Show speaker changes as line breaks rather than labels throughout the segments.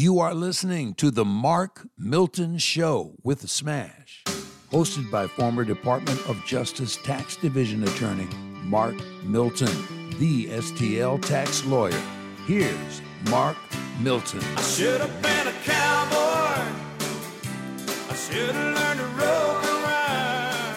You are listening to The Mark Milton Show with Smash, hosted by former Department of Justice Tax Division attorney Mark Milton, the STL tax lawyer. Here's Mark Milton.
I should have been a cowboy. I should have learned to rope and ride.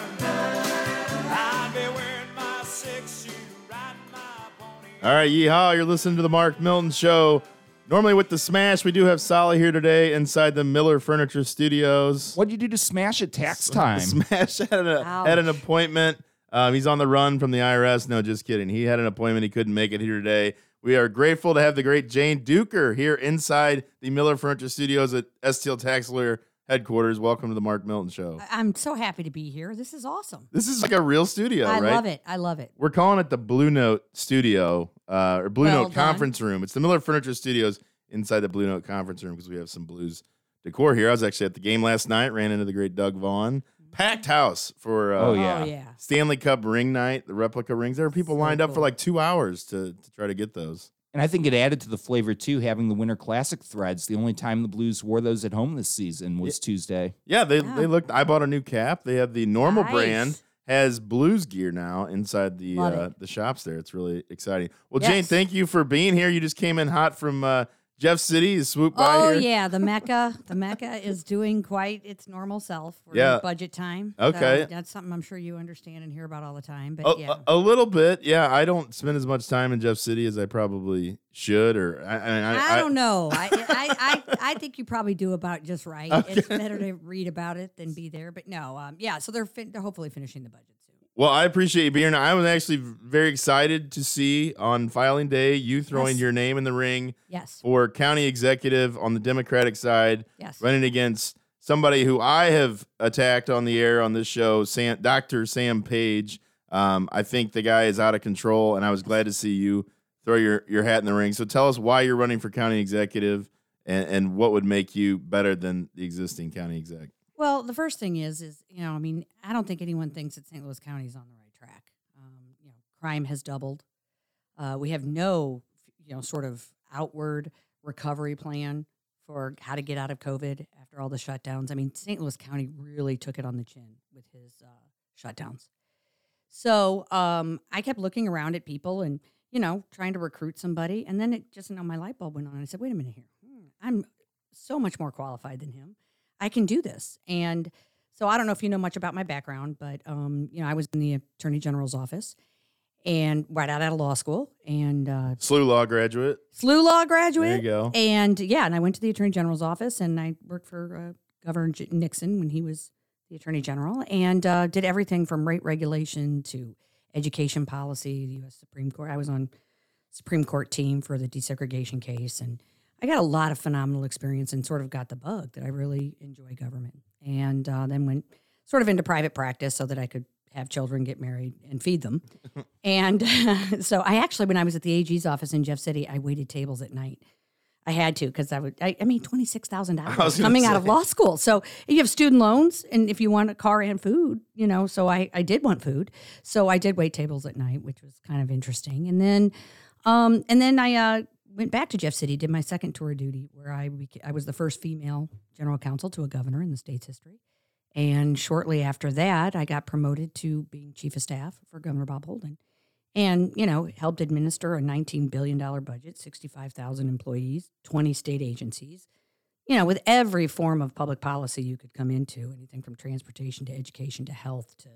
I'd be wearing my six shoe, riding my pony.
All right, yeehaw! You're listening to the Mark Milton Show. Normally with the Smash, we do have Sally here today inside the Miller Furniture Studios.
What'd you do to smash at tax time?
Smash had, a, had an appointment. Um, he's on the run from the IRS. No, just kidding. He had an appointment. He couldn't make it here today. We are grateful to have the great Jane Dueker here inside the Miller Furniture Studios at STL Tax Lawyer headquarters. Welcome to the Mark Milton Show.
I'm so happy to be here. This is awesome.
This is like a real studio,
I
right?
love it. I love it.
We're calling it the Blue Note Studio uh, or Blue
Well
Note
done.
Conference Room. It's the Miller Furniture Studios inside the Blue Note Conference Room because we have some blues decor here. I was actually at the game last night, ran into the great Doug Vaughn. Packed house for uh,
Oh, yeah.
Oh yeah.
Stanley Cup ring night, the replica rings. There were people
So
lined up for like two hours to, to try to get those.
And I think it added to the flavor too, having the Winter Classic threads. The only time the Blues wore those at home this season was Tuesday.
Yeah, they,
Yeah.
they looked. I bought a new cap. They have the normal
Nice.
brand has blues gear now inside the uh, the shops there. It's really exciting. Well, Jane, thank you for being here. You just came in hot from uh, Jeff City. is swooped by
Oh yeah, the Mecca, the Mecca is doing quite its normal self. We're
Yeah.
budget time.
Okay.
so that's something I'm sure you understand and hear about all the time. But
A,
yeah,
a, a little bit, yeah. I don't spend as much time in Jeff City as I probably should, or I, I, I,
I, don't know. I, I, I, I think you probably do about just right. It's better to read about it than be there. But no, um, yeah. So they're fin- they're hopefully finishing the budget soon.
Well, I appreciate you being here. I was actually very excited to see on filing day you throwing
Yes.
your name in the ring
Yes.
for county executive on the Democratic side,
Yes.
running against somebody who I have attacked on the air on this show, Sam, Dr. Sam Page. Um, I think the guy is out of control, and I was glad to see you throw your, your hat in the ring. So tell us why you're running for county executive and, and what would make you better than the existing county exec.
Well, the first thing is, is you know, I mean, I don't think anyone thinks that St. Louis County is on the right track. Um, you know, crime has doubled. Uh, we have no, you know, sort of outward recovery plan for how to get out of COVID after all the shutdowns. I mean, St. Louis County really took it on the chin with his uh, shutdowns. So um, I kept looking around at people and you know trying to recruit somebody, and then it just you know my light bulb went on. and I said, "Wait a minute here, Hmm, I'm so much more qualified than him. I can do this." And so I don't know if you know much about my background, but um, you know I was in the Attorney General's office and right out of law school and uh,
SLU law graduate.
SLU law graduate.
There you go.
And yeah, and I went to the Attorney General's office and I worked for uh, Governor J- Nixon when he was the Attorney General and uh, did everything from rate regulation to education policy, the U.S. Supreme Court. I was on Supreme Court team for the desegregation case and I got a lot of phenomenal experience and sort of got the bug that I really enjoy government. And uh, then went sort of into private practice so that I could have children, get married, and feed them. and so I actually, when I was at the AG's office in Jeff City, I waited tables at night. I had to because I would. I, I made twenty six thousand dollars coming out of law school. So you have student loans, and if you want a car and food, you know. So I I did want food, so I did wait tables at night, which was kind of interesting. And then, um, and then I uh, went back to Jeff City, did my second tour of duty, where I I was the first female general counsel to a governor in the state's history. And shortly after that, I got promoted to being chief of staff for Governor Bob Holden and you know helped administer a 19 billion dollar budget 65,000 employees 20 state agencies you know with every form of public policy you could come into anything from transportation to education to health to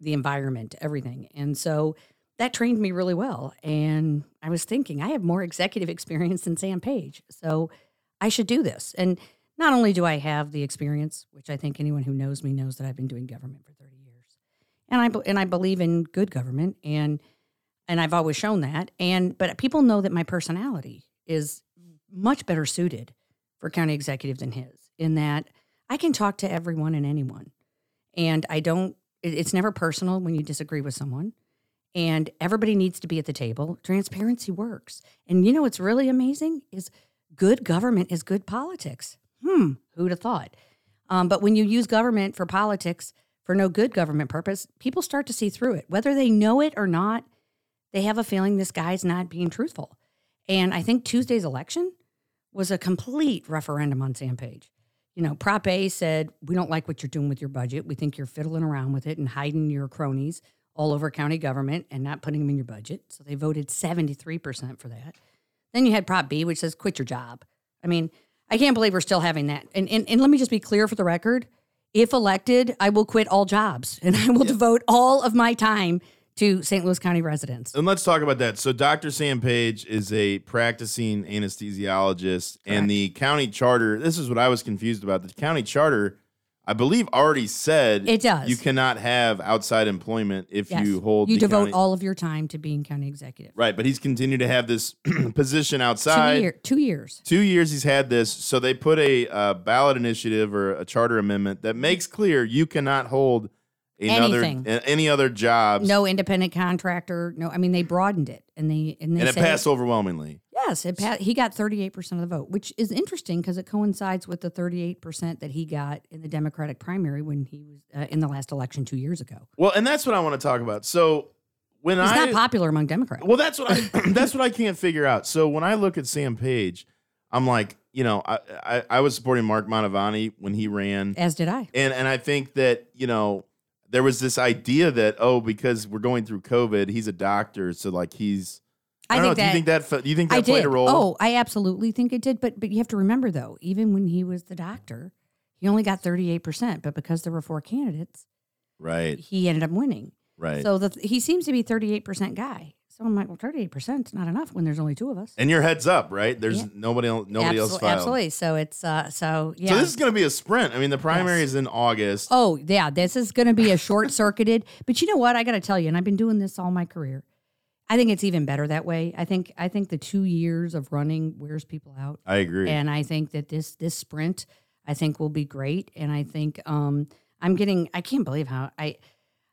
the environment everything and so that trained me really well and i was thinking i have more executive experience than sam page so i should do this. And not only do i have the experience which i think anyone who knows me knows that i've been doing government for 30 years and I and I believe in good government and and I've always shown that and but people know that my personality is much better suited for county executive than his in that I can talk to everyone and anyone and I don't it's never personal when you disagree with someone and everybody needs to be at the table transparency works and you know what's really amazing is good government is good politics hmm who'd have thought um, but when you use government for politics for no good government purpose, people start to see through it. Whether they know it or not, they have a feeling this guy's not being truthful. And I think Tuesday's election was a complete referendum on Sam Page. You know, Prop A said, We don't like what you're doing with your budget. We think you're fiddling around with it and hiding your cronies all over county government and not putting them in your budget. So they voted 73% for that. Then you had Prop B, which says, Quit your job. I mean, I can't believe we're still having that. And, and, and let me just be clear for the record if elected, I will quit all jobs and I will devote all of my time to St. Louis County residents.
And let's talk about that. So, Dr. Sam Page is a practicing anesthesiologist, and the county charter. This is what I was confused about. The county charter, I believe, already said
It does.
You cannot have outside employment if
Yes.
you hold.
you devote
county-
all of your time to being county executive.
Right, but he's continued to have this position
Two,
outside.
year, two years.
Two years he's had this, so they put a uh, ballot initiative or a charter amendment that makes clear you cannot hold another
Anything.
any other jobs.
No independent contractor. No, I mean they broadened it and they and they
and it passed overwhelmingly.
Yes, pa- he got 38% of the vote, which is interesting because it coincides with the 38% that he got in the Democratic primary when he was uh, in the last election 2 years ago.
Well, and that's what I want to talk about. So when
He's
I
not popular among Democrats.
Well, that's what I that's what I can't figure out. So when I look at Sam Page, I'm like, you know, I I, I was supporting Mark Mantovani when he ran,
as did I.
and and I think that you know there was this idea that oh because we're going through COVID, he's a doctor, so like he's. I,
I
don't know.
think
Do you think that do you think that
I
played
did.
a role?
Oh, I absolutely think it did. But but you have to remember though, even when he was the doctor, he only got 38%, but because there were four candidates,
right,
he ended up winning.
right.
So the, he seems to be 38% guy. So I'm like, well, 38% is not enough when there's only two of us.
and your heads up, right? There's
Yeah.
nobody else. Nobody else filed.
Absolutely. So it's uh so yeah.
So this is going to be a sprint. I mean, the primary is in August.
Oh, yeah, this is going to be a short circuited. but you know what? I got to tell you, and I've been doing this all my career. I think it's even better that way. I think I think the 2 years of running wears people out.
I agree.
And I think that this this sprint I think will be great and I think um I'm getting I can't believe how I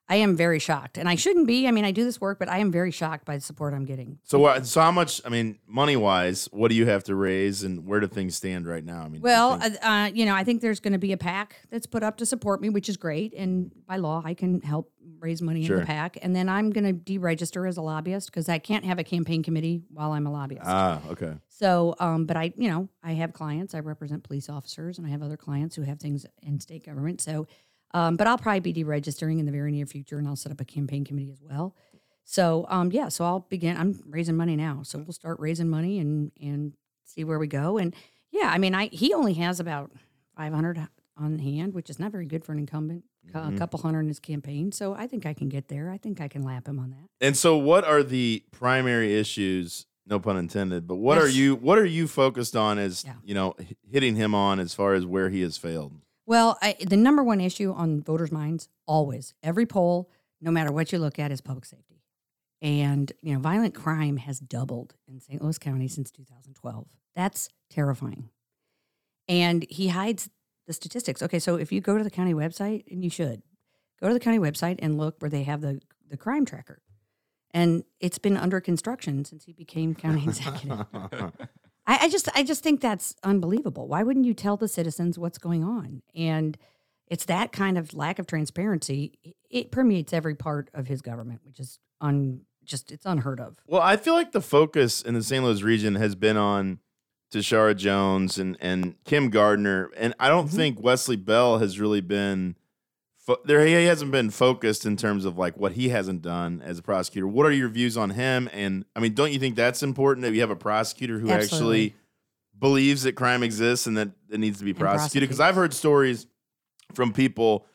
I am very shocked. And I shouldn't be. I mean, I do this work, but I am very shocked by the support I'm getting.
So what? So how much? I mean, money wise, what do you have to raise, and where do things stand right now? I mean, you
Well,
think-
uh, uh, you know, I think there's going to be a pack that's put up to support me, which is great. And by law, I can help raise money in the pack. And then I'm going to deregister as a lobbyist because I can't have a campaign committee while I'm a lobbyist.
ah, okay.
so, um, but I, you know, I have clients. I represent police officers, and I have other clients who have things in state government. So, um, but I'll probably be deregistering in the very near future, and I'll set up a campaign committee as well. So, um, yeah, so I'll begin. I'm raising money now, so we'll start raising money and and see where we go. And yeah, I mean, I he only has about 500 on hand, which is not very good for an incumbent. A couple hundred in his campaign, so I think I can get there. I think I can lap him on that.
And so, what are the primary issues? No pun intended. But what are you? What are you focused on as
Yeah.
you know hitting him on as far as where he has failed?
Well, I, the number one issue on voters' minds, always, every poll, no matter what you look at, is public safety. And, you know, violent crime has doubled in St. Louis County since 2012. That's terrifying. And he hides the statistics. Okay, so if you go to the county website, and you should, go to the county website and look where they have the, the crime tracker. And it's been under construction since he became county executive. I, I just I just think that's unbelievable. Why wouldn't you tell the citizens what's going on? And it's that kind of lack of transparency. It, permeates every part of his government, which is un just it's unheard of.
Well, I feel like the focus in the St. Louis region has been on Tishaura Jones and and Kim Gardner, and I don't
Mm-hmm.
think Wesley Bell has really been. Fo- there, he hasn't been focused in terms of like what he hasn't done as a prosecutor. What are your views on him? And I mean, don't you think that's important that you have a prosecutor who
Absolutely.
actually believes that crime exists and that it needs to be prosecuted? Because. I've heard stories from people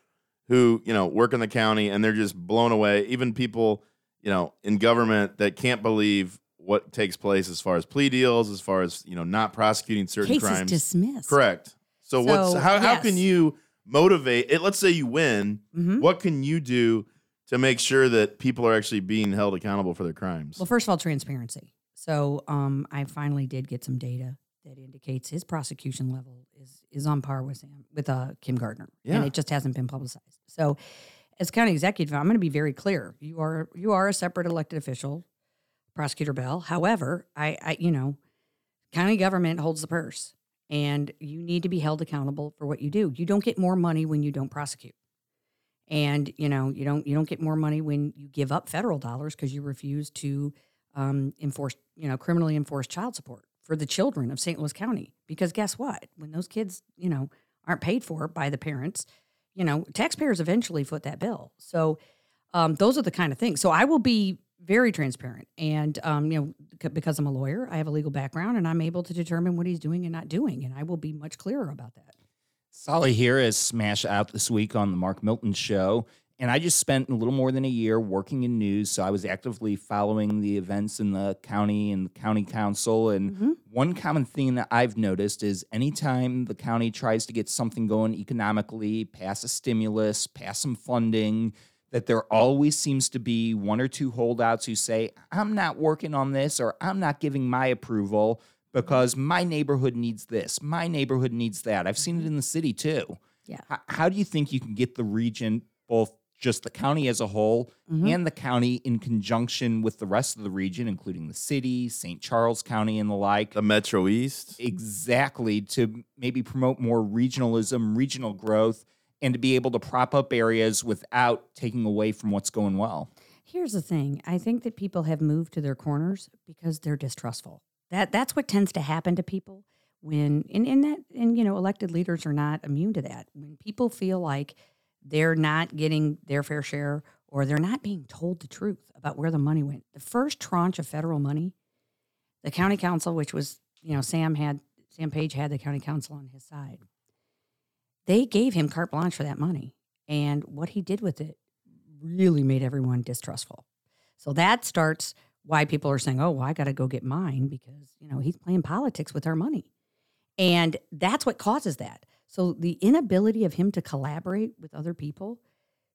who you know work in the county and they're just blown away. Even people you know in government that can't believe what takes place as far as plea deals, as far as you know not prosecuting certain
Cases
crimes.
dismissed.
Correct. So, what's
So,
how how
yes.
can you motivate it? Let's say you win.
Mhm.
What can you do to make sure that people are actually being held accountable for their crimes?
Well, first of all, transparency. So um, I finally did get some data that indicates his prosecution level is is on par with Sam with uh, Kim Gardner,
Yeah.
and it just hasn't been publicized. So, as county executive, I'm going to be very clear. You are you are a separate elected official, prosecutor Bell. However, I, I you know, county government holds the purse, and you need to be held accountable for what you do. You don't get more money when you don't prosecute and you know you don't you don't get more money when you give up federal dollars because you refuse to um, enforce you know criminally enforce child support for the children of St. Louis County. Because guess what? When those kids, you know, aren't paid for by the parents, you know, taxpayers eventually foot that bill. So um, those are the kind of things. So I will be very transparent, and um, you know, c- because I'm a lawyer, I have a legal background, and I'm able to determine what he's doing and not doing, and I will be much clearer about that.
Sally here is Smash Out this week on the Mark Milton Show. And I just spent a little more than a year working in news. So I was actively following the events in the county and the county council. And
Mhm.
one common thing that I've noticed is anytime the county tries to get something going economically, pass a stimulus, pass some funding, that there always seems to be one or two holdouts who say, I'm not working on this or I'm not giving my approval because my neighborhood needs this, my neighborhood needs that. I've seen it in the city too.
Yeah.
H- How do you think you can get the region, both just the county as a whole
Mhm.
and the county in conjunction with the rest of the region, including the city, St. Charles County, and the like?
The Metro East.
exactly to maybe promote more regionalism, regional growth, and to be able to prop up areas without taking away from what's going well.
Here's the thing. I think that people have moved to their corners because they're distrustful. That that's what tends to happen to people when and, and that and you know, elected leaders are not immune to that. When people feel like they're not getting their fair share or they're not being told the truth about where the money went. The first tranche of federal money, the county council, which was, you know, Sam had Sam Page had the county council on his side. They gave him carte blanche for that money. And what he did with it really made everyone distrustful. So that starts why people are saying, "Oh, well, I got to go get mine because you know he's playing politics with our money," and that's what causes that. So the inability of him to collaborate with other people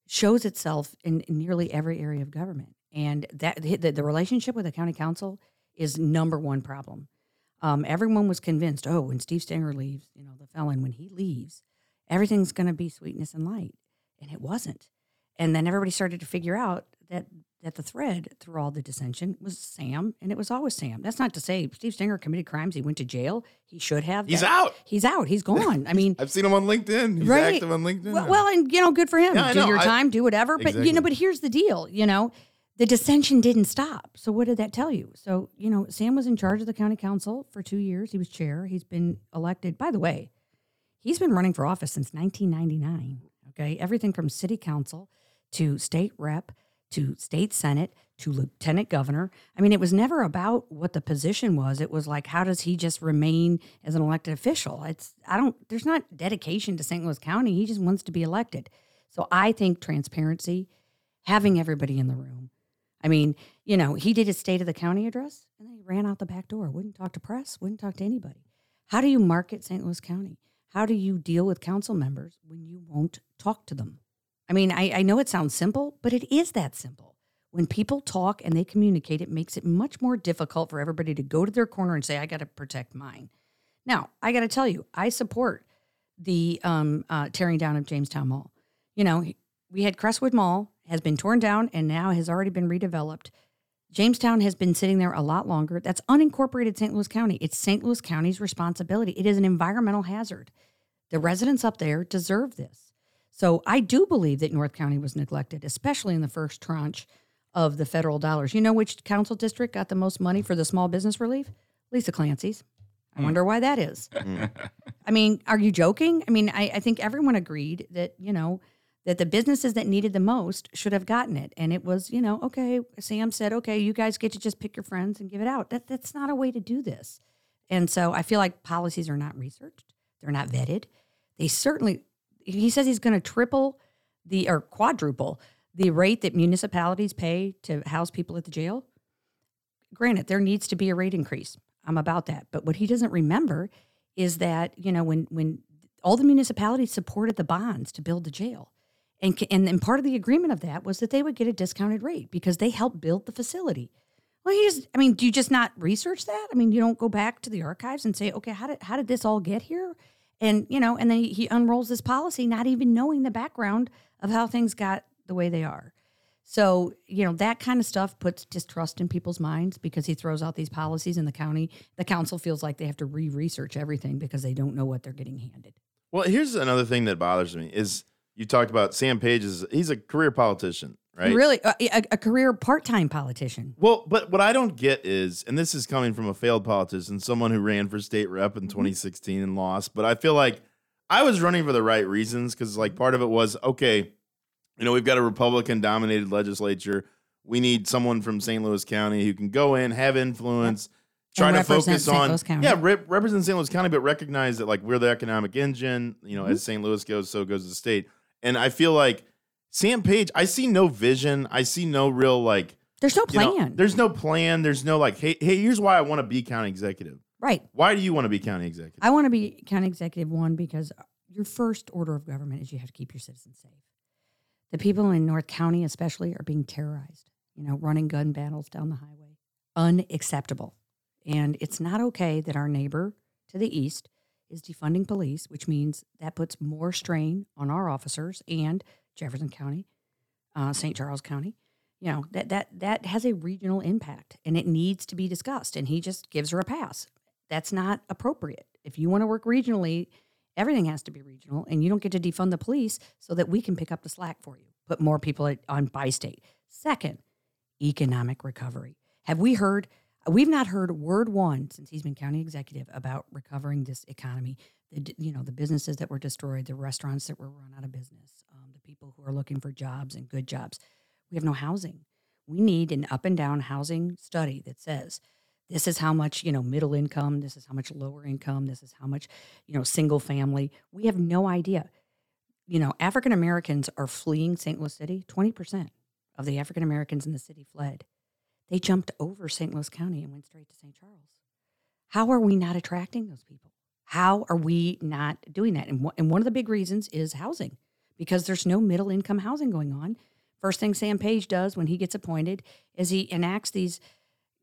shows itself in, nearly every area of government, and that the, the relationship with the county council is number one problem. Um, everyone was convinced, oh, when Steve Stenger leaves, you know, the felon, when he leaves, everything's going to be sweetness and light, and it wasn't. And then everybody started to figure out that that the thread through all the dissension was Sam, and it was always Sam. That's not to say Steve Stenger committed crimes. He went to jail. He should have.
He's
That-
out.
He's out. He's gone. I mean,
I've seen him on LinkedIn. He's
Right.
active on LinkedIn.
well, well, and you know, good for him.
Yeah,
do your
I-
time, do whatever. But you know, but here's the deal. You know, the dissension didn't stop. So what did that tell you? So you know, Sam was in charge of the county council for two years. He was chair. He's been elected. By the way, he's been running for office since 1999. Okay, everything from city council to state rep to state senate to lieutenant governor. I mean, it was never about what the position was. It was like, how does he just remain as an elected official? It's I don't. There's not dedication to St. Louis County. He just wants to be elected. So I think transparency, having everybody in the room. I mean, you know, he did his state of the county address and then he ran out the back door. Wouldn't talk to press. Wouldn't talk to anybody. How do you market St. Louis County? How do you deal with council members when you won't talk to them? I mean, I, I know it sounds simple, but it is that simple. When people talk and they communicate, it makes it much more difficult for everybody to go to their corner and say, I got to protect mine. Now, I got to tell you, I support the um, uh, tearing down of Jamestown Mall. You know, we had Crestwood Mall has been torn down and now has already been redeveloped. Jamestown has been sitting there a lot longer. That's unincorporated St. Louis County. It's St. Louis County's responsibility. It is an environmental hazard. The residents up there deserve this. So I do believe that North County was neglected, especially in the first tranche of the federal dollars. You know which council district got the most money for the small business relief? Lisa Clancy's. I wonder why that is. Mm. I mean, are you joking? I mean, I, I think everyone agreed that, you know, that the businesses that needed the most should have gotten it. And it was, you know, okay, Sam said, okay, you guys get to just pick your friends and give it out. That, that's not a way to do this. And so I feel like policies are not researched, they're not mm-hmm. vetted. They certainly, he says he's going to triple the, or quadruple the rate that municipalities pay to house people at the jail. Granted, there needs to be a rate increase. I'm about that. But what he doesn't remember is that, you know, when, when all the municipalities supported the bonds to build the jail, and, and and part of the agreement of that was that they would get a discounted rate because they helped build the facility. Well, he just, I mean, do you just not research that? I mean, you don't go back to the archives and say, okay, how did how did this all get here? And you know, and then he, unrolls this policy, not even knowing the background of how things got the way they are. So, you know, that kind of stuff puts distrust in people's minds because he throws out these policies in the county, the council feels like they have to re-research everything because they don't know what they're getting handed.
Well, here's another thing that bothers me is you talked about Sam Page is he's a career politician, right?
Really, a, a, a career part-time politician.
Well, but what I don't get is, and this is coming from a failed politician, someone who ran for state rep in
Mm-hmm.
2016 and lost, but I feel like I was running for the right reasons because, like, part of it was okay, you know, we've got a Republican dominated legislature. We need someone from St. Louis County who can go in, have influence, try
And
to focus
St.
on,
Louis County.
yeah, rep- represent St. Louis County, but recognize that, like, we're the economic engine. You know,
Mm-hmm.
as St. Louis goes, so goes the state. And I feel like Sam Page, I see no vision. I see no real, like,
There's no
you know,
plan.
there's no plan. There's no like, hey, hey, here's why I want to be county executive.
right.
Why do you want to be county executive?
I want to be county executive one because your first order of government is you have to keep your citizens safe. The people in North County, especially, are being terrorized. You know, running gun battles down the highway, unacceptable. And it's not okay that our neighbor to the east is defunding police, which means that puts more strain on our officers and Jefferson County, uh, St. Charles County. You know that that that has a regional impact, and it needs to be discussed. And he just gives her a pass. That's not appropriate. If you want to work regionally, everything has to be regional, and you don't get to defund the police so that we can pick up the slack for you. Put more people on Bi-State. Second, economic recovery. Have we heard? We've not heard word one since he's been county executive about recovering this economy. The you know the businesses that were destroyed, the restaurants that were run out of business, um, the people who are looking for jobs and good jobs. We have no housing. We need an up and down housing study that says this is how much you know middle income, this is how much lower income, this is how much you know single family. We have no idea. You know, African Americans are fleeing St. Louis City. Twenty percent of the African Americans in the city fled. They jumped over St. Louis County and went straight to St. Charles. How are we not attracting those people? How are we not doing that? And, wh- and one of the big reasons is housing, because there's no middle income housing going on. First thing Sam Page does when he gets appointed is he enacts these,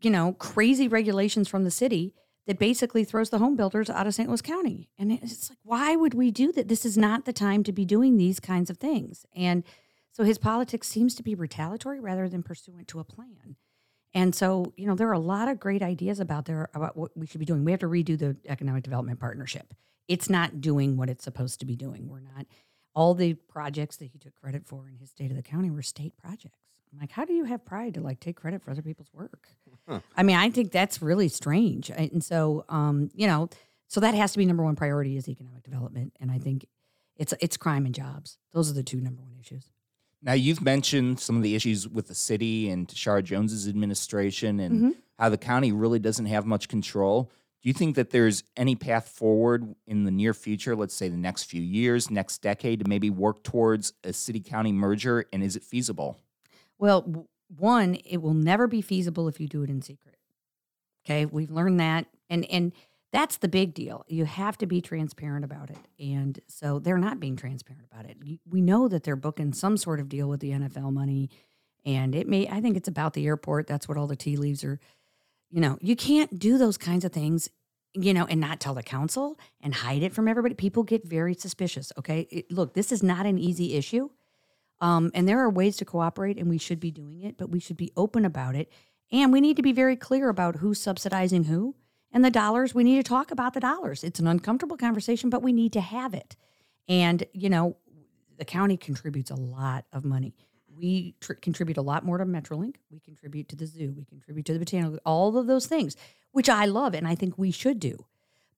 you know, crazy regulations from the city that basically throws the home builders out of St. Louis County. And it's like, why would we do that? This is not the time to be doing these kinds of things. And so his politics seems to be retaliatory rather than pursuant to a plan. And so, you know, there are a lot of great ideas about there about what we should be doing. We have to redo the economic development partnership. It's not doing what it's supposed to be doing. We're not all the projects that he took credit for in his state of the county were state projects. I'm like, how do you have pride to like take credit for other people's work? I mean, I think that's really strange. And so, um, you know, so that has to be number one priority is economic development. And I think it's it's crime and jobs. Those are the two number one issues.
Now you've mentioned some of the issues with the city and Tishaura Jones's administration and
Mhm.
how the county really doesn't have much control. Do you think that there's any path forward in the near future, let's say the next few years, next decade, to maybe work towards a city county merger? And is it feasible?
Well, one, it will never be feasible if you do it in secret. Okay, we've learned that, and and that's the big deal. You have to be transparent about it, and so they're not being transparent about it. We know that they're booking some sort of deal with the NFL money, and it may. I think it's about the airport. That's what all the tea leaves are. You know, you can't do those kinds of things. You know, and not tell the council and hide it from everybody. People get very suspicious. Okay, It- look, this is not an easy issue. Um, and there are ways to cooperate, and we should be doing it, but we should be open about it. And we need to be very clear about who's subsidizing who. And the dollars, we need to talk about the dollars. It's an uncomfortable conversation, but we need to have it. And, you know, the county contributes a lot of money. We tr- contribute a lot more to Metrolink. We contribute to the zoo. We contribute to the botanical, all of those things, which I love and I think we should do.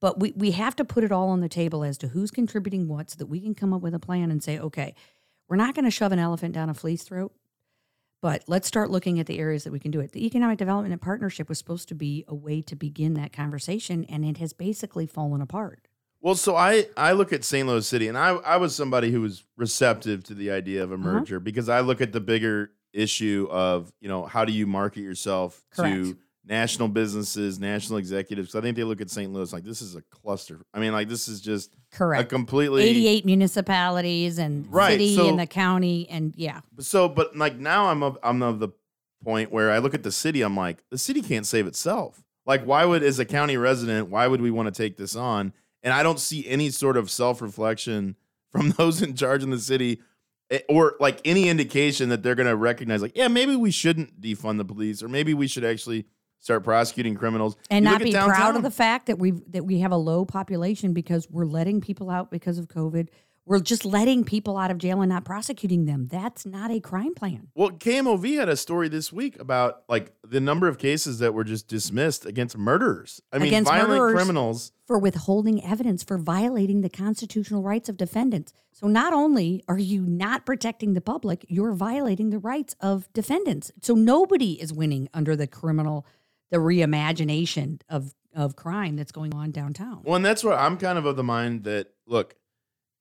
But we, we have to put it all on the table as to who's contributing what so that we can come up with a plan and say, okay, we're not going to shove an elephant down a flea's throat, but let's start looking at the areas that we can do it. The Economic Development and Partnership was supposed to be a way to begin that conversation, and it has basically fallen apart.
Well, so I I look at St. Louis City, and I I was somebody who was receptive to the idea of a
Uh-huh.
merger because I look at the bigger issue of you know how do you market yourself
Correct.
to national businesses, national executives. I think they look at St. Louis like this is a cluster. I mean, like this is just
correct.
a completely
88 municipalities and
Right,
city
so-
and the county, and yeah,
So, but like now I'm of I'm of the point where I look at the city, I'm like, the city can't save itself. Like, why would as a county resident, why would we want to take this on? And I don't see any sort of self reflection from those in charge in the city, eh, or like any indication that they're going to recognize, like, yeah, maybe we shouldn't defund the police, or maybe we should actually start prosecuting criminals
and
You
not be
at
proud of the fact that we that we have a low population because we're letting people out because of COVID. we're just letting people out of jail and not prosecuting them. That's not a crime plan.
Well, KMOV had a story this week about like the number of cases that were just dismissed against murderers. I mean,
Against
violent
murderers.
criminals.
for withholding evidence for violating the constitutional rights of defendants. So not only are you not protecting the public, you're violating the rights of defendants. So nobody is winning under the criminal the reimagination of of crime that's going on downtown.
Well, and that's what I'm kind of of the mind that look,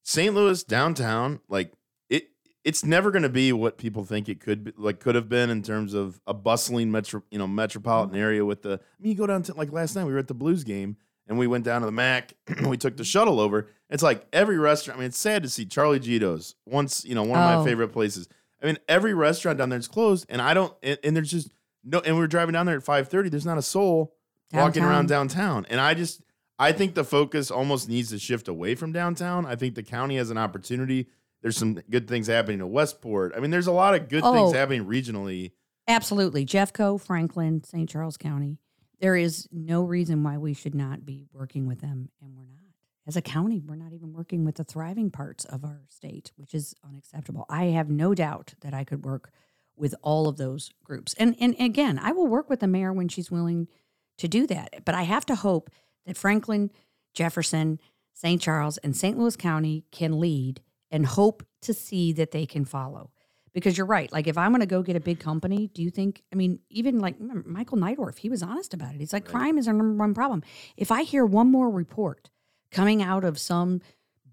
St. Louis downtown, like it, it's never going to be what people think it could be, like could have been in terms of a bustling metro, you know, metropolitan mm-hmm. area with the. I mean, you go down to like last night we were at the Blues game and we went down to the Mac. And we took the mm-hmm. shuttle over. It's like every restaurant. I mean, it's sad to see Charlie Gitto's once, you know, one of
Oh.
my favorite places. I mean, every restaurant down there is closed, and I don't. And, and there's just no. And we were driving down there at 5:30. There's not a soul walking around downtown. And I just I think the focus almost needs to shift away from downtown. I think the county has an opportunity. There's some good things happening to Westport. I mean, there's a lot of good things
Oh.
happening regionally.
Absolutely. Jeffco, Franklin, St. Charles County. There is no reason why we should not be working with them, and we're not. As a county, we're not even working with the thriving parts of our state, which is unacceptable. I have no doubt that I could work with all of those groups. And and again, I will work with the mayor when she's willing to do that. But I have to hope that Franklin, Jefferson, St. Charles, and St. Louis County can lead and hope to see that they can follow. Because you're right. Like if I'm going to go get a big company, do you think? I mean, even like Michael Neidorff, he was honest about it. He's like, crime is our number one problem. If I hear one more report coming out of some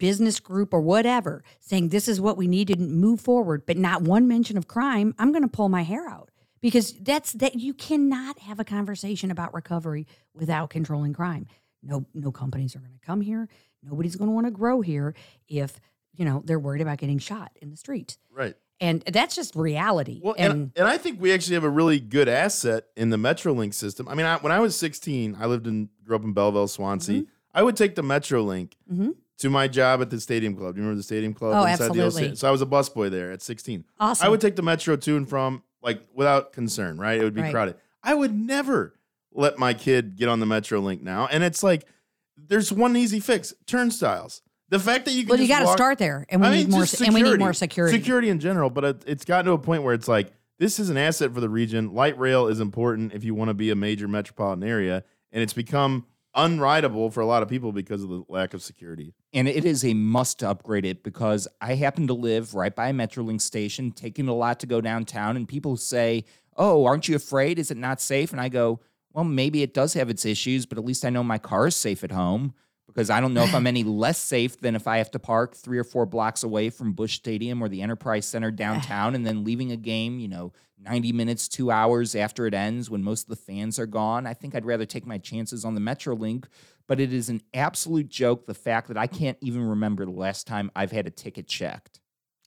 business group or whatever saying this is what we need to move forward, but not one mention of crime, I'm going to pull my hair out because that's that you cannot have a conversation about recovery without controlling crime. No, no companies are going to come here. Nobody's going to want to grow here if you know they're worried about getting shot in the streets.
Right.
And that's just reality.
Well,
and,
and, and I think we actually have a really good asset in the MetroLink system. I mean, I, when I was 16, I lived in, grew up in Belleville, Swansea.
Mm-hmm.
I would take the MetroLink
Mhm.
To my job at the Stadium Club. Do you remember the Stadium Club?
Oh,
inside the old
absolutely.
sta- so I was a busboy there at 16.
awesome.
I would take the Metro to and from, like, without concern, right? It would be
Right.
crowded. I would never let my kid get on the MetroLink now. And it's like, there's one easy fix turnstiles. The fact that you can
well, you got to start there, and we
I
need more.
just
And we need more security.
Security in general, but it, it's gotten to a point where it's like this is an asset for the region. Light rail is important if you want to be a major metropolitan area, and it's become unrideable for a lot of people because of the lack of security.
And it is a must to upgrade it because I happen to live right by a Metrolink station, taking a lot to go downtown, and people say, Oh, aren't you afraid? Is it not safe? And I go, Well, maybe it does have its issues, but at least I know my car is safe at home because I don't know if I'm any less safe than if I have to park three or four blocks away from Busch Stadium or the Enterprise Center downtown and then leaving a game, you know, 90 minutes, two hours after it ends when most of the fans are gone. I think I'd rather take my chances on the Metrolink, but it is an absolute joke the fact that I can't even remember the last time I've had a ticket checked.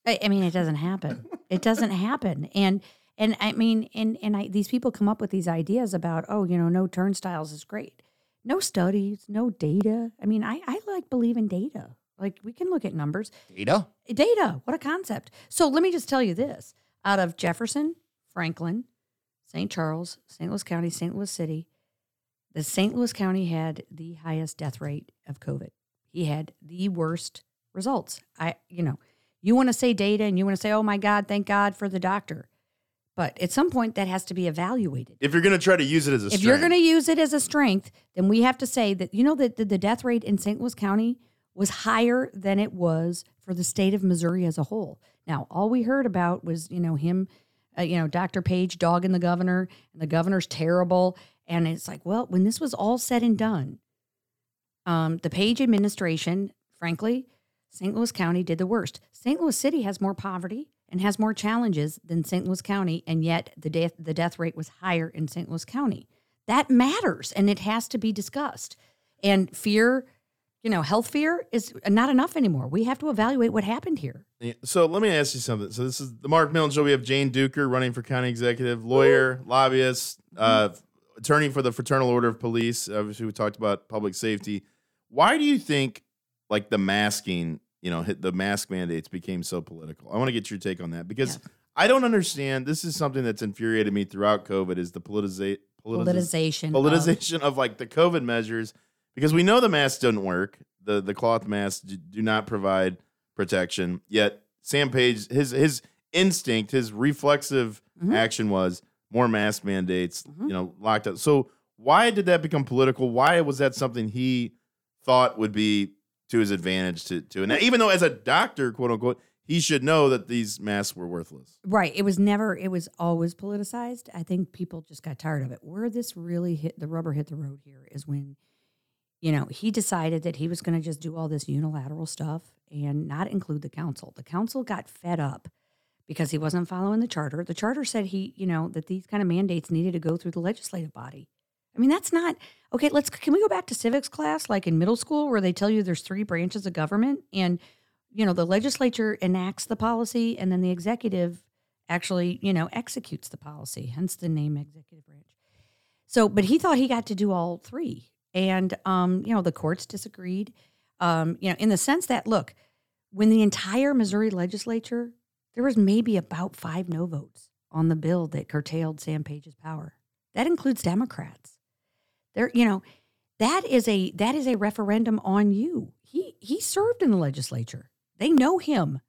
I, I mean, it doesn't happen. It doesn't happen. And and I mean, and and I, these people come up with these ideas about, oh, you know, no turnstiles is great. No studies, no data. I mean, I I like believe in data. Like we can look at numbers.
Data?
Data, what a concept. So let me just tell you this: out of Jefferson, Franklin, St. Charles, St. Louis County, St. Louis City, the St. Louis County had the highest death rate of COVID. He had the worst results. I, you know, you want to say data and you want to say, oh my God, thank God for the doctor. But at some point, that has to be evaluated.
If you're going to try to use it as a
If you're
strength.
going to use it as a strength, then we have to say that, you know, that the, the death rate in St. Louis County was higher than it was for the state of Missouri as a whole. Now, all we heard about was, you know, him, uh, you know, Dr. Page dogging the governor, and the governor's terrible. And it's like, well, when this was all said and done, um, the Page administration, frankly, St. Louis County did the worst. St. Louis City has more poverty and has more challenges than St. Louis County, and yet the death the death rate was higher in St. Louis County. That matters, and it has to be discussed. And fear, you know, health fear is not enough anymore. We have to evaluate what happened here.
Yeah, So let me ask you something. So this is the Mark Milton Show. We have Jane Dueker running for county executive, lawyer, lobbyist, uh, attorney for the Fraternal Order of Police. Obviously, we talked about public safety. Why do you think like the masking, you know, hit the mask mandates became so political? I want to get your take on that because I don't understand. This is something that's infuriated me throughout COVID is the politiza- politiza-
Politicization. of-
politicization of like the COVID measures because we know the masks don't work. The the cloth masks do not provide protection. Yet Sam Page, his his instinct, his reflexive
Mhm.
action was more mask mandates.
Mhm.
You know, locked up. So why did that become political? Why was that something he thought would be to his advantage to to? And even though as a doctor, quote unquote, he should know that these masks were worthless.
Right. It was never, it was always politicized. I think people just got tired of it. Where this really hit, the rubber hit the road here is when, you know, he decided that he was going to just do all this unilateral stuff and not include the council. The council got fed up because he wasn't following the charter. The charter said he, you know, that these kind of mandates needed to go through the legislative body. I mean, that's not okay. Let's can we go back to civics class, like in middle school, where they tell you there's three branches of government, and you know the legislature enacts the policy, and then the executive actually, you know, executes the policy. Hence the name executive branch. So, but he thought he got to do all three, and um, you know the courts disagreed. Um, you know, in the sense that look, when the entire Missouri legislature, there was maybe about five no votes on the bill that curtailed Sam Page's power. That includes Democrats. There, you know, that is a that is a referendum on you. He he served in the legislature. They know him,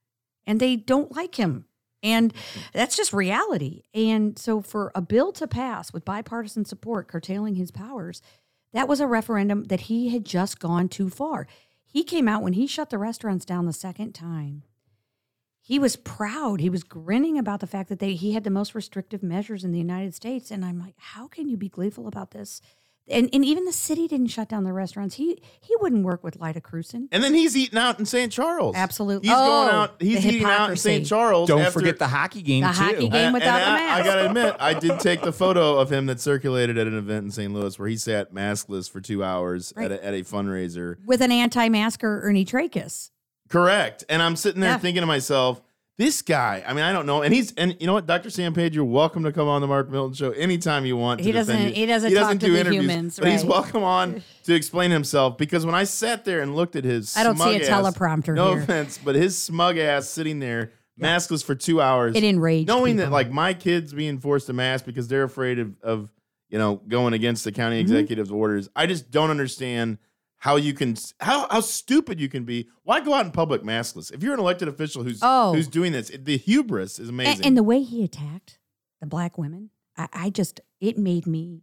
and they don't like him, and that's just reality. And so, for a bill to pass with bipartisan support curtailing his powers, that was a referendum that he had just gone too far. He came out when he shut the restaurants down the second time. He was proud. He was grinning about the fact that they he had the most restrictive measures in the United States. And I'm like, how can you be gleeful about this? And and even the city didn't shut down the restaurants. He he wouldn't work with Lyda Krewson.
And then he's eating out in St. Charles.
Absolutely.
He's going
Oh,
out. He's eating out in. St. Charles.
Don't
after-
forget the hockey game
The
too.
hockey game.
And-
without
and
the
I,
mask.
I gotta admit, I did take the photo of him that circulated at an event in St. Louis where he sat maskless for two hours
Right.
at, a, at a fundraiser.
with an anti-masker Ernie Trakas.
Correct. And I'm sitting there
Yeah.
thinking to myself, this guy, I mean, I don't know. And he's, and you know what, Dr. Sam Page, you're welcome to come on the Mark Milton show anytime you want. To
He doesn't- he doesn't He talk to
do
the
interviews,
humans,
But he's welcome on to explain himself because when I sat there and looked at his
I don't see a
ass-
teleprompter
No
here.
offense, but his smug ass sitting there, maskless for two hours.
It enraged
knowing that like my kids being forced to mask because they're afraid of, of you know going against the county
Mm-hmm.
executive's orders i just don't understand how you can how how stupid you can be why go out in public maskless if you're an elected official who's
Oh.
who's doing this the hubris is amazing
And, and the way he attacked the black women, I, I just it made me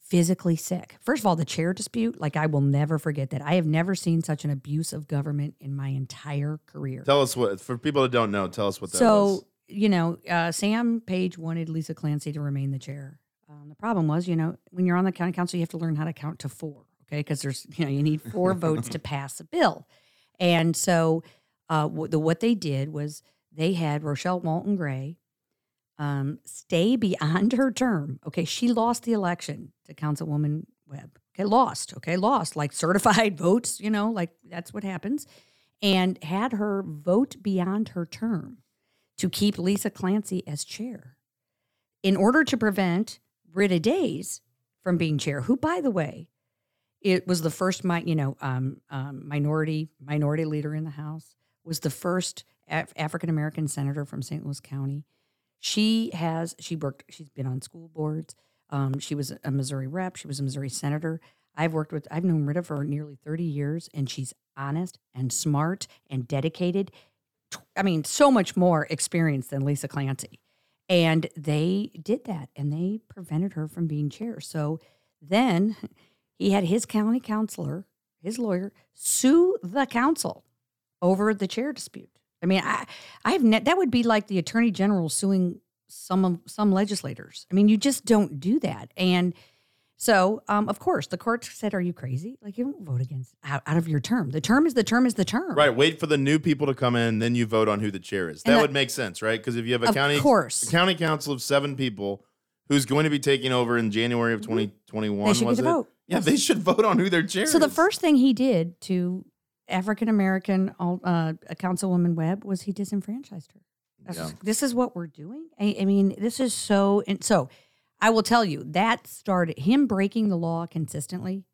physically sick. First of all, the chair dispute, like I will never forget that. I have never seen such an abuse of government in my entire career.
tell us what for people that don't know tell us what that
so
was
you know, uh, Sam Page wanted Lisa Clancy to remain the chair. Um, the problem was, you know, when you're on the county council, you have to learn how to count to four. Okay, because there's you know you need four votes to pass a bill, and so uh, what the what they did was they had Rochelle Walton Gray um, stay beyond her term. Okay, she lost the election to Councilwoman Webb. Okay, lost. Okay, lost like certified votes. You know, like that's what happens, and had her vote beyond her term to keep Lisa Clancy as chair in order to prevent Rita Days from being chair, who, by the way, it was the first, mi- you know, um, um, minority minority leader in the House, was the first Af- African American senator from St. Louis County. She has she worked. She's been on school boards. Um, she was a Missouri rep. She was a Missouri senator. I've worked with. I've known Rita for nearly thirty years, and she's honest and smart and dedicated. I mean, so much more experience than Lisa Clancy. And they did that and they prevented her from being chair. So then he had his county counselor, his lawyer, sue the council over the chair dispute. I mean, I, I've ne- that would be like the attorney general suing some of some legislators. I mean, you just don't do that. And so, um, of course, the court said, "Are you crazy? Like you don't vote against out, out of your term. The term is the term is the term."
right wait for the new people to come in then you vote on who the chair is that would make sense right because if you have a
Of
county
course.
a county council of seven people who's going to be taking over in january of 2021
Mm-hmm. They should
was
get a
it?
vote.
Yeah they should vote on who their chair
So the first thing he did to African American uh, Councilwoman Webb was he disenfranchised her.
Yeah.
This is what we're doing. I, I mean, this is so. And so, I will tell you that started him breaking the law consistently.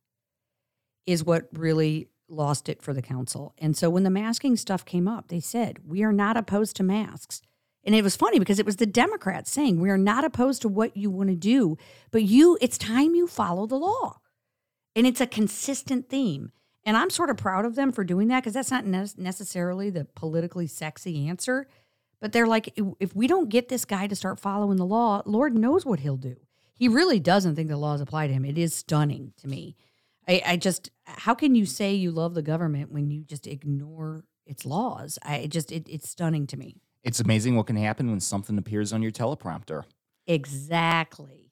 Is what really lost it for the council. And so when the masking stuff came up, they said we are not opposed to masks. And it was funny because it was the Democrats saying we are not opposed to what you want to do, but you it's time you follow the law. And it's a consistent theme. And I'm sort of proud of them for doing that because that's not ne- necessarily the politically sexy answer. But they're like, "If- we don't get this guy to start following the law, Lord knows what he'll do. He really doesn't think the laws apply to him. It is stunning to me. I, I just, how can you say you love the government when you just ignore its laws? I it just, it, it's stunning to me.
It's amazing what can happen when something appears on your teleprompter.
Exactly.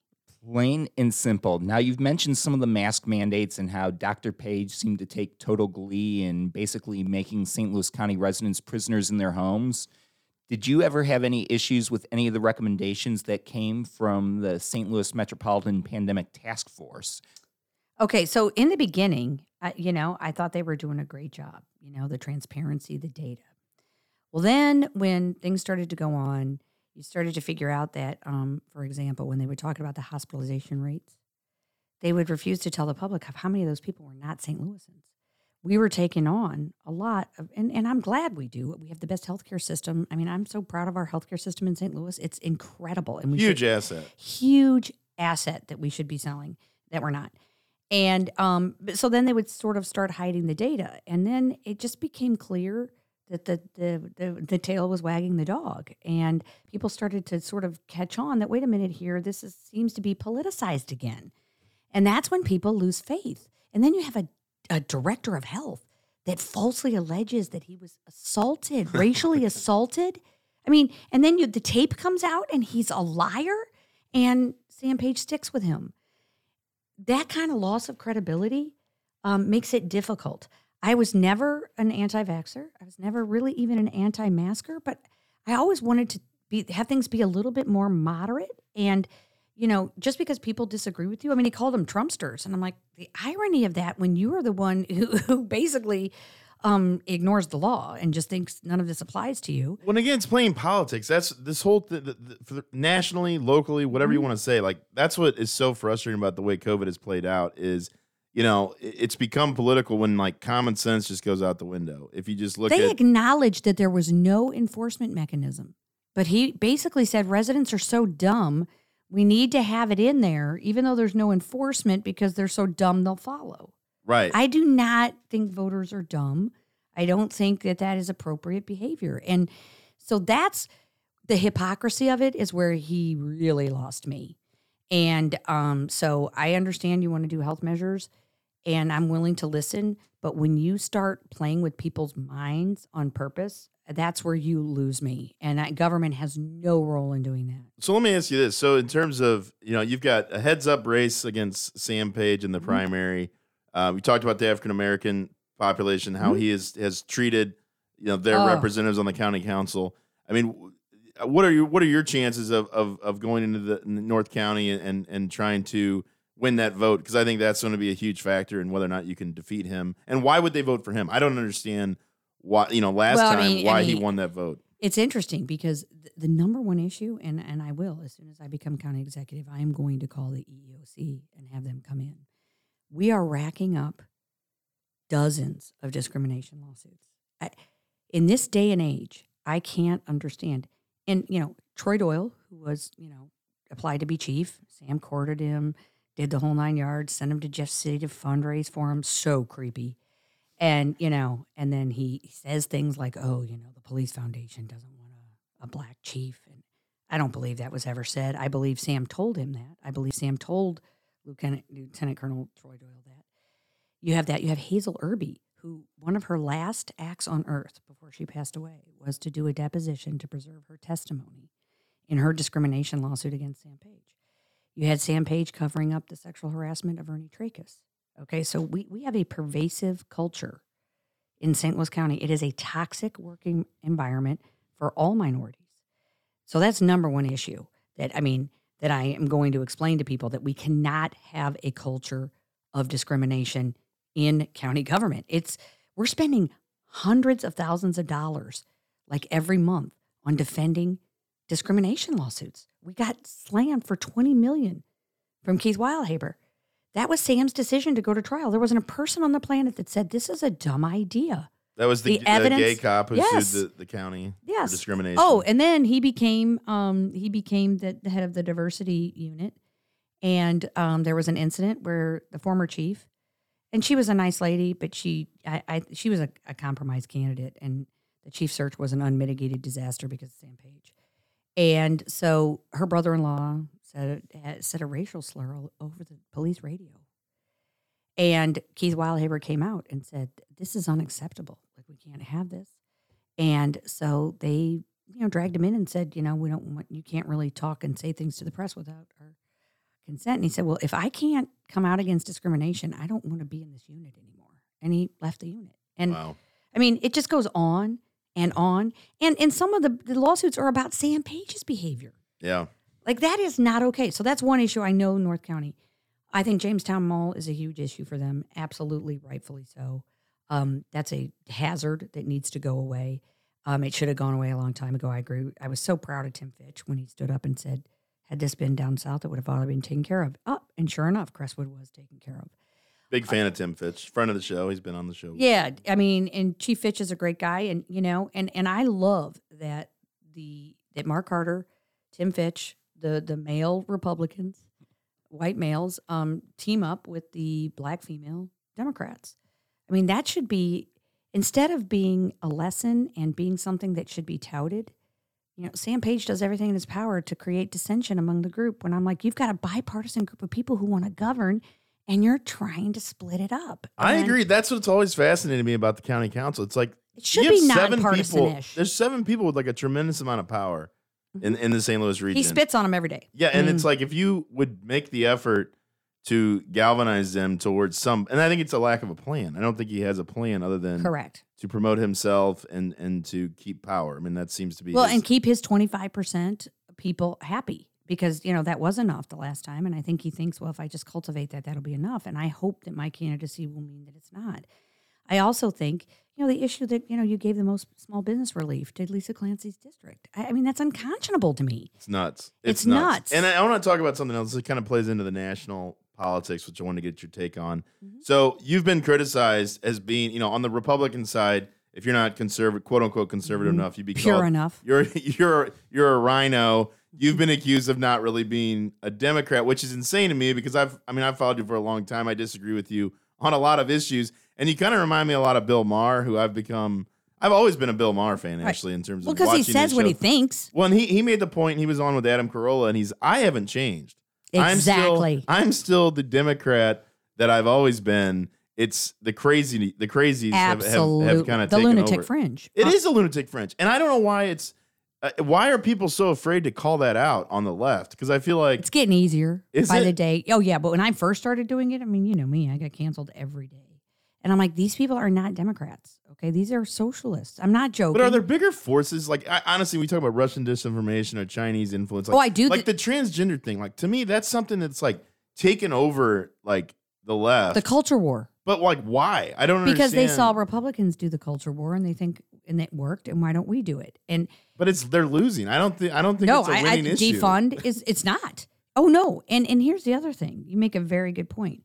Plain and simple. Now, you've mentioned some of the mask mandates and how Dr. Page seemed to take total glee in basically making St. Louis County residents prisoners in their homes. Did you ever have any issues with any of the recommendations that came from the St. Louis Metropolitan Pandemic Task Force?
Okay, so in the beginning, you know, I thought they were doing a great job, you know, the transparency, the data. Well, then when things started to go on, you started to figure out that, um, for example, when they would talk about the hospitalization rates, they would refuse to tell the public of how many of those people were not St. Louisans. We were taking on a lot of, and, and I'm glad we do. We have the best healthcare system. I mean, I'm so proud of our healthcare system in St. Louis. It's incredible, and we
Huge
should,
asset.
huge asset that we should be selling that we're not. And um, so then they would sort of start hiding the data, and then it just became clear that the the the, the tail was wagging the dog, and people started to sort of catch on that wait a minute here, this is, seems to be politicized again, and that's when people lose faith. And then you have a a director of health that falsely alleges that he was assaulted, racially assaulted. I mean, and then you, the tape comes out and he's a liar, and Sam Page sticks with him. That kind of loss of credibility um, makes it difficult. I was never an anti-vaxxer. I was never really even an anti-masker, but I always wanted to be have things be a little bit more moderate. And you know, just because people disagree with you, I mean, he called them Trumpsters, and I'm like, the irony of that when you are the one who, who basically um, ignores the law and just thinks none of this applies to you.
When again, it's playing politics. That's this whole th- th- th- for nationally, locally, whatever
Mm-hmm.
you want to say. Like that's what is so frustrating about the way COVID has played out. Is you know it's become political when like common sense just goes out the window. If you just look
they
at
acknowledged that there was no enforcement mechanism, but he basically said residents are so dumb. We need to have it in there, even though there's no enforcement because they're so dumb they'll follow.
right,
I do not think voters are dumb. I don't think that that is appropriate behavior. And so that's the hypocrisy of it is where he really lost me. And um, so I understand you want to do health measures and I'm willing to listen. But when you start playing with people's minds on purpose, that's where you lose me. And that government has no role in doing that.
So let me ask you this. So in terms of, you know, you've got a heads up race against Sam Page in the
Mm-hmm.
primary. Uh, we talked about the African American population, how he is, has treated, you know, their
Mm-hmm. Oh.
representatives on the county council. I mean, what are your what are your chances of of, of going into the North County and and, and trying to win that vote? Because I think that's going to be a huge factor in whether or not you can defeat him. And why would they vote for him? I don't understand why. You know, last
Well, I
time
mean- I
why he won that vote.
It's interesting because th- the number one issue, and, and I will, as soon as I become county executive, I am going to call the EEOC and have them come in. We are racking up dozens of discrimination lawsuits. I, in this day and age, I can't understand. And, you know, Troy Doyle, who was, you know, applied to be chief, Sam courted him, did the whole nine yards, sent him to Jeff City to fundraise for him. So creepy. And, you know, and then he says things like, oh, you know, the police foundation doesn't want a, a black chief. And I don't believe that was ever said. I believe Sam told him that. I believe Sam told Lieutenant, Lieutenant Colonel Troy Doyle that. You have that. You have Hazel Irby, who one of her last acts on earth before she passed away was to do a deposition to preserve her testimony in her discrimination lawsuit against Sam Page. You had Sam Page covering up the sexual harassment of Ernie Trakas. Okay, so we, we have a pervasive culture in St. Louis County. It is a toxic working environment for all minorities. So that's number one issue that I mean that I am going to explain to people that we cannot have a culture of discrimination in county government. It's we're spending hundreds of thousands of dollars like every month on defending discrimination lawsuits. We got slammed for 20 million from Keith Wildhaber. That was Sam's decision to go to trial. There wasn't a person on the planet that said this is a dumb idea.
That was the,
The
the
evidence-
gay cop who
Yes.
sued the, the county
Yes.
for discrimination.
Oh, and then he became um, he became the, the head of the diversity unit, and um, there was an incident where the former chief and she was a nice lady, but she I, I she was a, a compromise candidate, and the chief search was an unmitigated disaster because of Sam Page. And so her brother-in-law said said a racial slur over the police radio. And Keith Wildhaber came out and said, "This is unacceptable. Like we can't have this." And so they, you know, dragged him in and said, "You know, we don't want you can't really talk and say things to the press without our consent." And he said, "Well, if I can't come out against discrimination, I don't want to be in this unit anymore." And he left the unit. And
Wow.
I mean, it just goes on and on. And and some of the, the lawsuits are about Sam Page's behavior.
Yeah.
Like that is not okay. So that's one issue I know North County. I think Jamestown Mall is a huge issue for them. Absolutely, rightfully so. Um, that's a hazard that needs to go away. Um, it should have gone away a long time ago. I agree. I was so proud of Tim Fitch when he stood up and said, "Had this been down south, it would have already been taken care of." Oh, and sure enough, Crestwood was taken care of.
Big fan of Tim Fitch, friend of the show. He's been on the show.
Yeah, I mean, and Chief Fitch is a great guy, and you know, and and I love that the that Mark Harder, Tim Fitch, the the male Republicans, white males, um, team up with the black female Democrats. I mean, that should be instead of being a lesson and being something that should be touted. You know, Sam Page does everything in his power to create dissension among the group. When I'm like, you've got a bipartisan group of people who want to govern, and you're trying to split it up.
I agree. That's what's always fascinated me about the county council. It's like
It should
you
be
have seven people. There's seven people with like a tremendous amount of power mm-hmm. in, in the St. Louis region.
He spits on them every day.
Yeah, and
I
it's
mm.
like if you would make the effort to galvanize them towards some, and I think it's a lack of a plan. I don't think he has a plan other than
correct.
to promote himself and and to keep power. I mean, that seems to be
Well,
his-
and keep his 25% people happy because, you know, that was enough the last time. And I think he thinks, well, if I just cultivate that, that'll be enough. And I hope that my candidacy will mean that it's not. I also think, you know, the issue that, you know, you gave the most small business relief to Lisa Clancy's district. I, I mean, that's unconscionable to me.
It's nuts.
It's nuts.
And I, I want to talk about something else that kind of plays into the national politics, which I want to get your take on.
Mm-hmm.
So you've been criticized as being, you know, on the Republican side, if you're not conservative, quote unquote conservative enough, you'd be.
Pure
called,
enough.
You're you're you're a RINO. You've been accused of not really being a Democrat, which is insane to me because I've I mean I've followed you for a long time. I disagree with you on a lot of issues, and you kind of remind me a lot of Bill Maher, who I've become. I've always been a Bill Maher fan, actually, in terms of
Well,
of
because he says what he thinks.
Well, and he he made the point. He was on with Adam Carolla, and he's I haven't changed.
Exactly.
I'm still, I'm still the Democrat that I've always been. It's the crazy the crazies have, have, have kind of
the
taken
lunatic
over.
fringe.
It
Uh,
is a lunatic fringe, and I don't know why it's. Uh, why are people so afraid to call that out on the left? Because I feel like
It's getting easier by
it?
the day. Oh yeah, but when I first started doing it, I mean, you know me, I got canceled every day, and I'm like, these people are not Democrats. Okay, these are socialists. I'm not joking.
But are there bigger forces? Like I, honestly, we talk about Russian disinformation or Chinese influence. Like,
Oh, I do
Like the transgender thing. Like to me, that's something that's like taken over like the left.
the culture war
but like why? I don't know.
because they saw. Republicans do the culture war and they think and it worked, and why don't we do it? And
But it's they're losing. I don't think. I don't think
no,
it's a
I, I
winning issue.
defund is it's not. Oh no, and and here's the other thing. You make a very good point.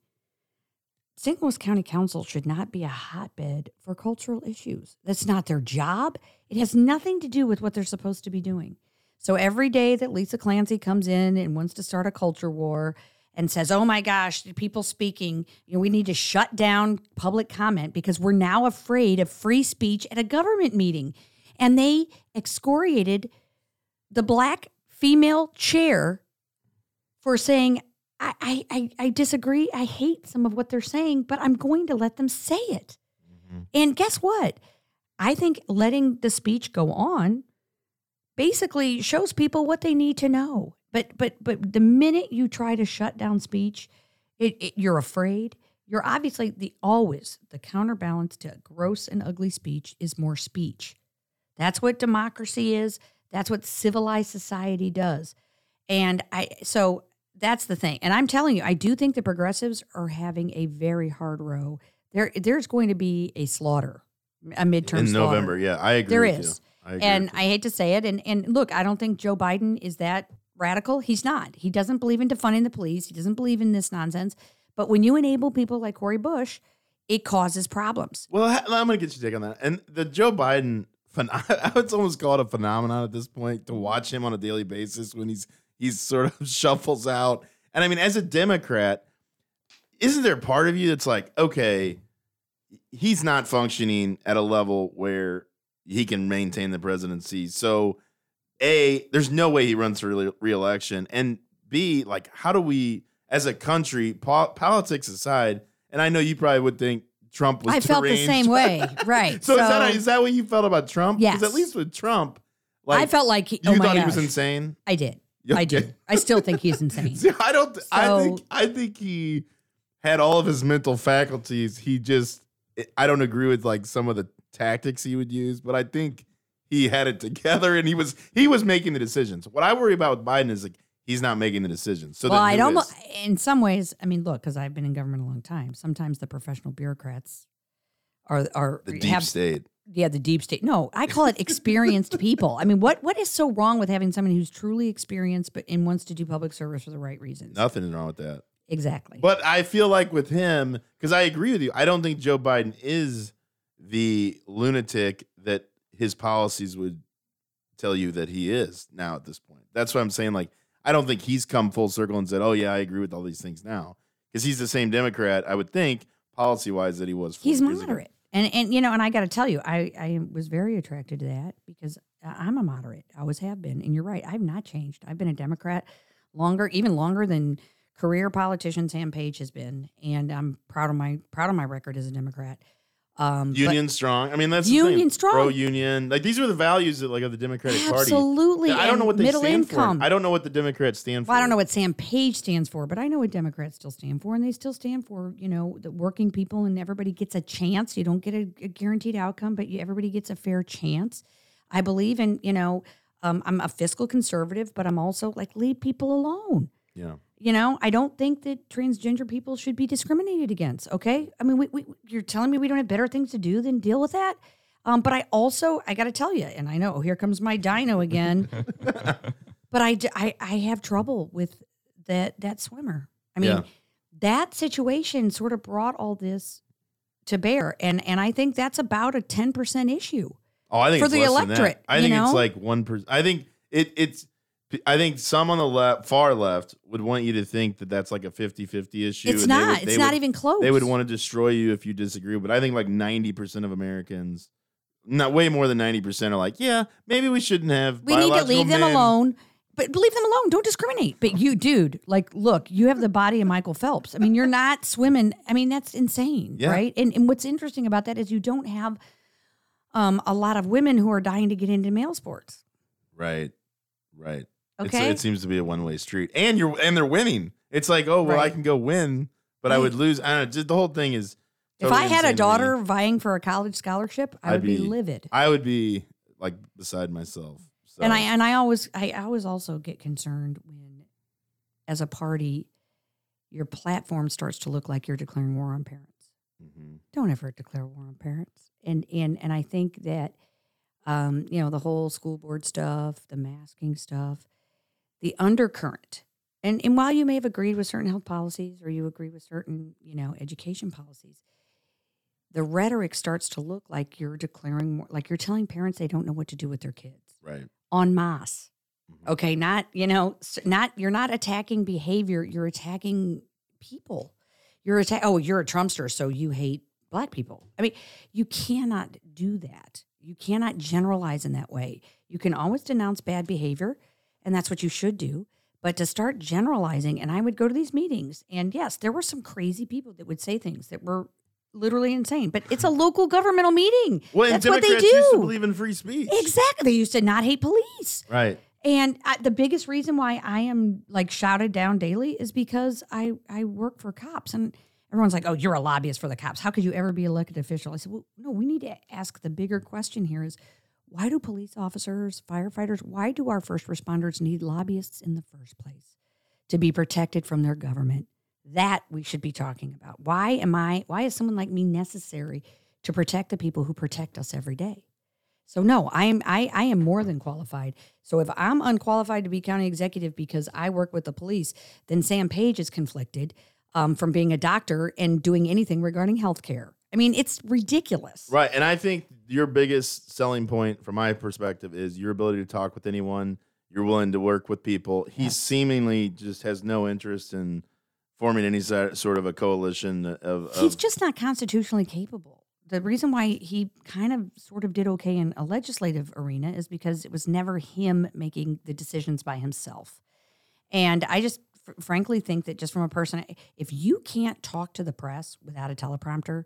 St. Louis County Council should not be a hotbed for cultural issues. That's not their job. It has nothing to do with what they're supposed to be doing. So every day that Lisa Clancy comes in and wants to start a culture war and says, "Oh my gosh, the people speaking, you know, we need to shut down public comment because we're now afraid of free speech at a government meeting." And they excoriated the black female chair for saying, I, I, I, I disagree. I hate some of what they're saying, but I'm going to let them say it. Mm-hmm. And guess what? I think letting the speech go on basically shows people what they need to know. But but but the minute you try to shut down speech, it, it you're afraid. You're obviously the always the counterbalance to gross and ugly speech is more speech. That's what democracy is. That's what civilized society does. And I so that's the thing. And I'm telling you, I do think the progressives are having a very hard row. There there's going to be a slaughter, a midterm
in
slaughter.
November. Yeah, I agree.
There
with
is.
You. I
And. I hate to say it. And and look, I don't think Joe Biden is that radical. He's not. He doesn't believe in defunding the police. He doesn't believe in this nonsense. But when you enable people like Cori Bush, it causes problems.
Well, I'm going to get your take on that. And the Joe Biden, I would almost call it a phenomenon at this point to watch him on a daily basis when he's he's sort of shuffles out. And I mean, as a Democrat, isn't there part of you that's like, okay, he's not functioning at a level where he can maintain the presidency. So, A, there's no way he runs for re- reelection. And B, like, how do we, as a country, po- politics aside, and I know you probably would think Trump was
I felt the same way. Right.
so, is, that, is that what you felt about Trump? Because
Yes.
at least with Trump, like,
I felt like he,
you
oh
thought he was insane.
I did.
Yeah,
I
okay.
do. I still think he's insane.
See, I don't. I
So-
think. I think he had all of his mental faculties. He just. I don't agree with like some of the tactics he would use, but I think he had it together and he was he was making the decisions. What I worry about with Biden is like he's not making the decisions. So
well,
who
almost, in some ways, I mean, look, because I've been in government a long time. Sometimes the professional bureaucrats are are
the deep
have,
state.
yeah, the deep state. No, I call it experienced people. I mean, what what is so wrong with having someone who's truly experienced but and wants to do public service for the right reasons?
Nothing is wrong with that.
Exactly.
But I feel like with him, because I agree with you, I don't think Joe Biden is the lunatic that his policies would tell you that he is now at this point. That's what I'm saying. Like, I don't think he's come full circle and said, "Oh yeah, I agree with all these things now," because he's the same Democrat. I would think policy wise that he was.
He's moderate. And and you know, and I got to tell you, I I was very attracted to that because I'm a moderate. I always have been. And you're right, I've not changed. I've been a Democrat longer, even longer than career politician Sam Page has been, and I'm proud of my proud of my record as a Democrat. Um,
Union strong. I mean, that's
Union strong.
Pro union. Like these are the values that like of the Democratic Party.
absolutely.
I don't know what they
middle
stand
income.
for. I don't know what the Democrats stand for.
Well, I don't know what Sam Page stands for, but I know what Democrats still stand for, and they still stand for you know the working people, and everybody gets a chance. You don't get a, a guaranteed outcome, but you, everybody gets a fair chance. I believe in you know um, I'm a fiscal conservative, but I'm also like leave people alone.
Yeah.
You know, I don't think that transgender people should be discriminated against. Okay, I mean, we, we, you're telling me we don't have better things to do than deal with that. Um, but I also, I got to tell you, and I know here comes my DINO again. but I—I have trouble with that that swimmer. I mean,
Yeah.
that situation sort of brought all this to bear, and and I think that's about a ten percent issue.
Oh, I think
for
it's
the
less than that.
electorate,
I think it's like one percent. I think it, it's. I think some on the left, far left, would want you to think that that's like a 50-50 issue.
It's not.
would-
it's
they
not
would-
even close.
They would want to destroy you if you disagree. But I think like ninety percent of Americans, not way more than ninety percent, are like, yeah, maybe we shouldn't have.
We need to leave them alone. But leave them alone. Don't discriminate. But you, dude, like, look, you have the body of Michael Phelps. I mean, you're not swimming. I mean, that's insane,
Yeah.
right? And and what's interesting about that is you don't have um, a lot of women who are dying to get into male sports.
Right, right. It's,
Okay.
it seems to be a one way street, and you're and they're winning. It's like, oh well, I can go win, but I would lose. I don't know. Just the whole thing is.
if I had a daughter vying for a college scholarship, I
I'd
would be,
be-
livid.
I would be like beside myself. So.
And I and I always I always also get concerned when, as a party, your platform starts to look like you're declaring war on parents.
Mhm.
Don't ever declare war on parents. And and and I think that, um, you know, the whole school board stuff, the masking stuff, the undercurrent. And and while you may have agreed with certain health policies or you agree with certain you know education policies, the rhetoric starts to look like you're declaring more, like you're telling parents they don't know what to do with their kids
right.
en masse.
Mhm.
Okay, not you know, not you're not attacking behavior. You're attacking people. You're attack. Oh, you're a Trumpster, so you hate black people. I mean, you cannot do that. You cannot generalize in that way. You can always denounce bad behavior, and that's what you should do. But to start generalizing, and I would go to these meetings, and yes, there were some crazy people that would say things that were literally insane. But it's a local governmental meeting.
Well,
that's what they do.
used to believe in free speech.
Exactly. They used to not hate police.
Right.
And I, the biggest reason why I am like shouted down daily is because I I work for cops and everyone's like, "Oh, you're a lobbyist for the cops. How could you ever be elected official?" I said, "Well, no, we need to ask the bigger question here is why do police officers, firefighters, why do our first responders need lobbyists in the first place to be protected from their government? That we should be talking about. Why am I why is someone like me necessary to protect the people who protect us every day?" So no, I am I, I am more than qualified. So if I'm unqualified to be county executive because I work with the police, then Sam Page is conflicted um, from being a doctor and doing anything regarding health care. I mean, it's ridiculous.
Right. And I think your biggest selling point from my perspective is your ability to talk with anyone. You're willing to work with people. He seemingly just has no interest in forming any sort of a coalition of.
He's just not constitutionally capable. The reason why he kind of sort of did okay in a legislative arena is because it was never him making the decisions by himself. And I just fr- frankly think that just from a person, if you can't talk to the press without a teleprompter,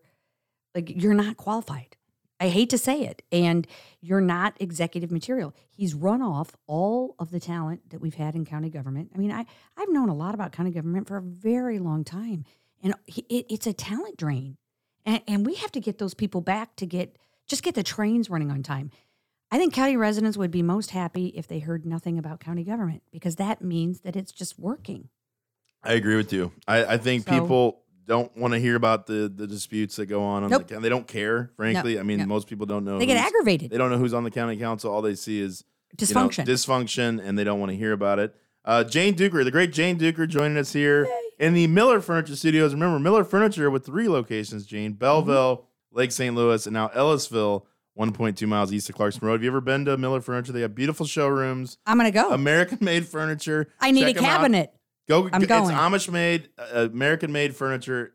like you're not qualified. I hate to say it. And you're not executive material. He's run off all of the talent that we've had in county government. I mean, I, I've known a lot about county government for a very long time. And he- it, it's a talent drain. And, and we have to get those people back to get just get the trains running on time. I think county residents would be most happy if they heard nothing about county government because that means that it's just working.
I agree with you. I, I think
So-
people don't want to hear about the the disputes that go on. on
Nope.
the, coun- they don't care, frankly. I mean,
no.
most people don't know.
They get aggravated.
They don't know who's on the county council. All they see is you know,
Dysfunction.
dysfunction, and they don't want to hear about it. Uh, Jane Dueker, the great Jane Dueker, joining us here in the Mueller Furniture Studios. Remember, Mueller Furniture with three locations: Jane, Belleville, Lake St. Louis, and now Ellisville, 1.2 miles east of Clarkson Road. Have you ever been to Mueller Furniture? They have beautiful showrooms,
I'm going to go.
American-made furniture.
I need
Check
a cabinet.
Go.
I'm
it's
going.
Amish made, uh, American made furniture,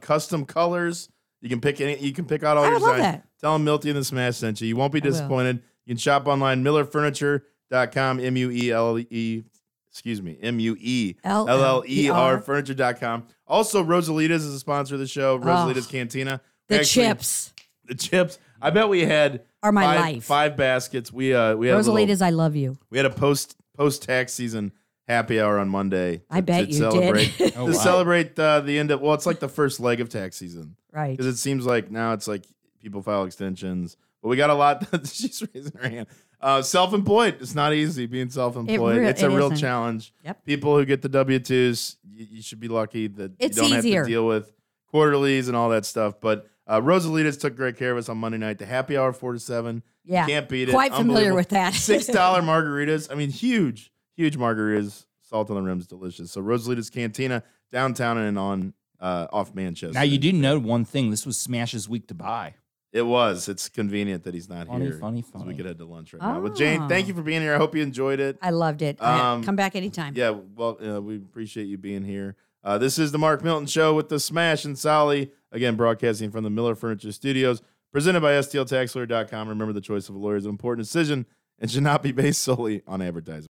custom colors. You can pick any. You can pick out all
I
your
love
designs.
that.
Tell them Milty and the Smash sent you. You won't be disappointed. You can shop online, muellerfurniture.com, M U E L E. Excuse me, M U E L L E R furniture.com. Also, Rosalita's is a sponsor of the show. Rosalita's Cantina.
The
actually-
chips
The chips. I bet we had
are my
five,
life.
five baskets. We uh we had a little-
Rosalita's, I love you.
we had a post post tax season happy hour on Monday.
I bet
to
you
celebrate,
did.
Oh,
to
wow.
celebrate uh, the end of well, it's like the first leg of tax season
right.
because it seems like now it's like people file extensions, but we got a lot. she's raising her hand. Uh, self-employed, it's not easy being self-employed.
real-
it's a
it
real
isn't.
challenge.
Yep.
People who get the W twos, you, you should be lucky that
It's
you don't
easier.
have to deal with quarterlies and all that stuff. But uh, Rosalita's took great care of us on Monday night. The happy hour four to seven.
Yeah.
Can't beat it.
Quite familiar with that.
Six dollar margaritas. I mean, huge, huge margaritas. Salt on the rims, delicious. So Rosalita's Cantina downtown and on uh, off Manchester.
Now you do know one thing. This was Smash's week to buy.
It was. It's convenient that he's not
Funny,
here.
funny,
'cause We
funny.
could head to lunch right now. But Jane,
Oh.
thank you for being here. I hope you enjoyed it.
I loved it.
Um,
Come back anytime.
Yeah, well, uh, we appreciate you being here. Uh, this is the Mark Milton Show with the Smash and Sally. Again, broadcasting from the Mueller Furniture Studios, presented by STLTaxLawyer.com. Remember, the choice of a lawyer is an important decision and should not be based solely on advertising.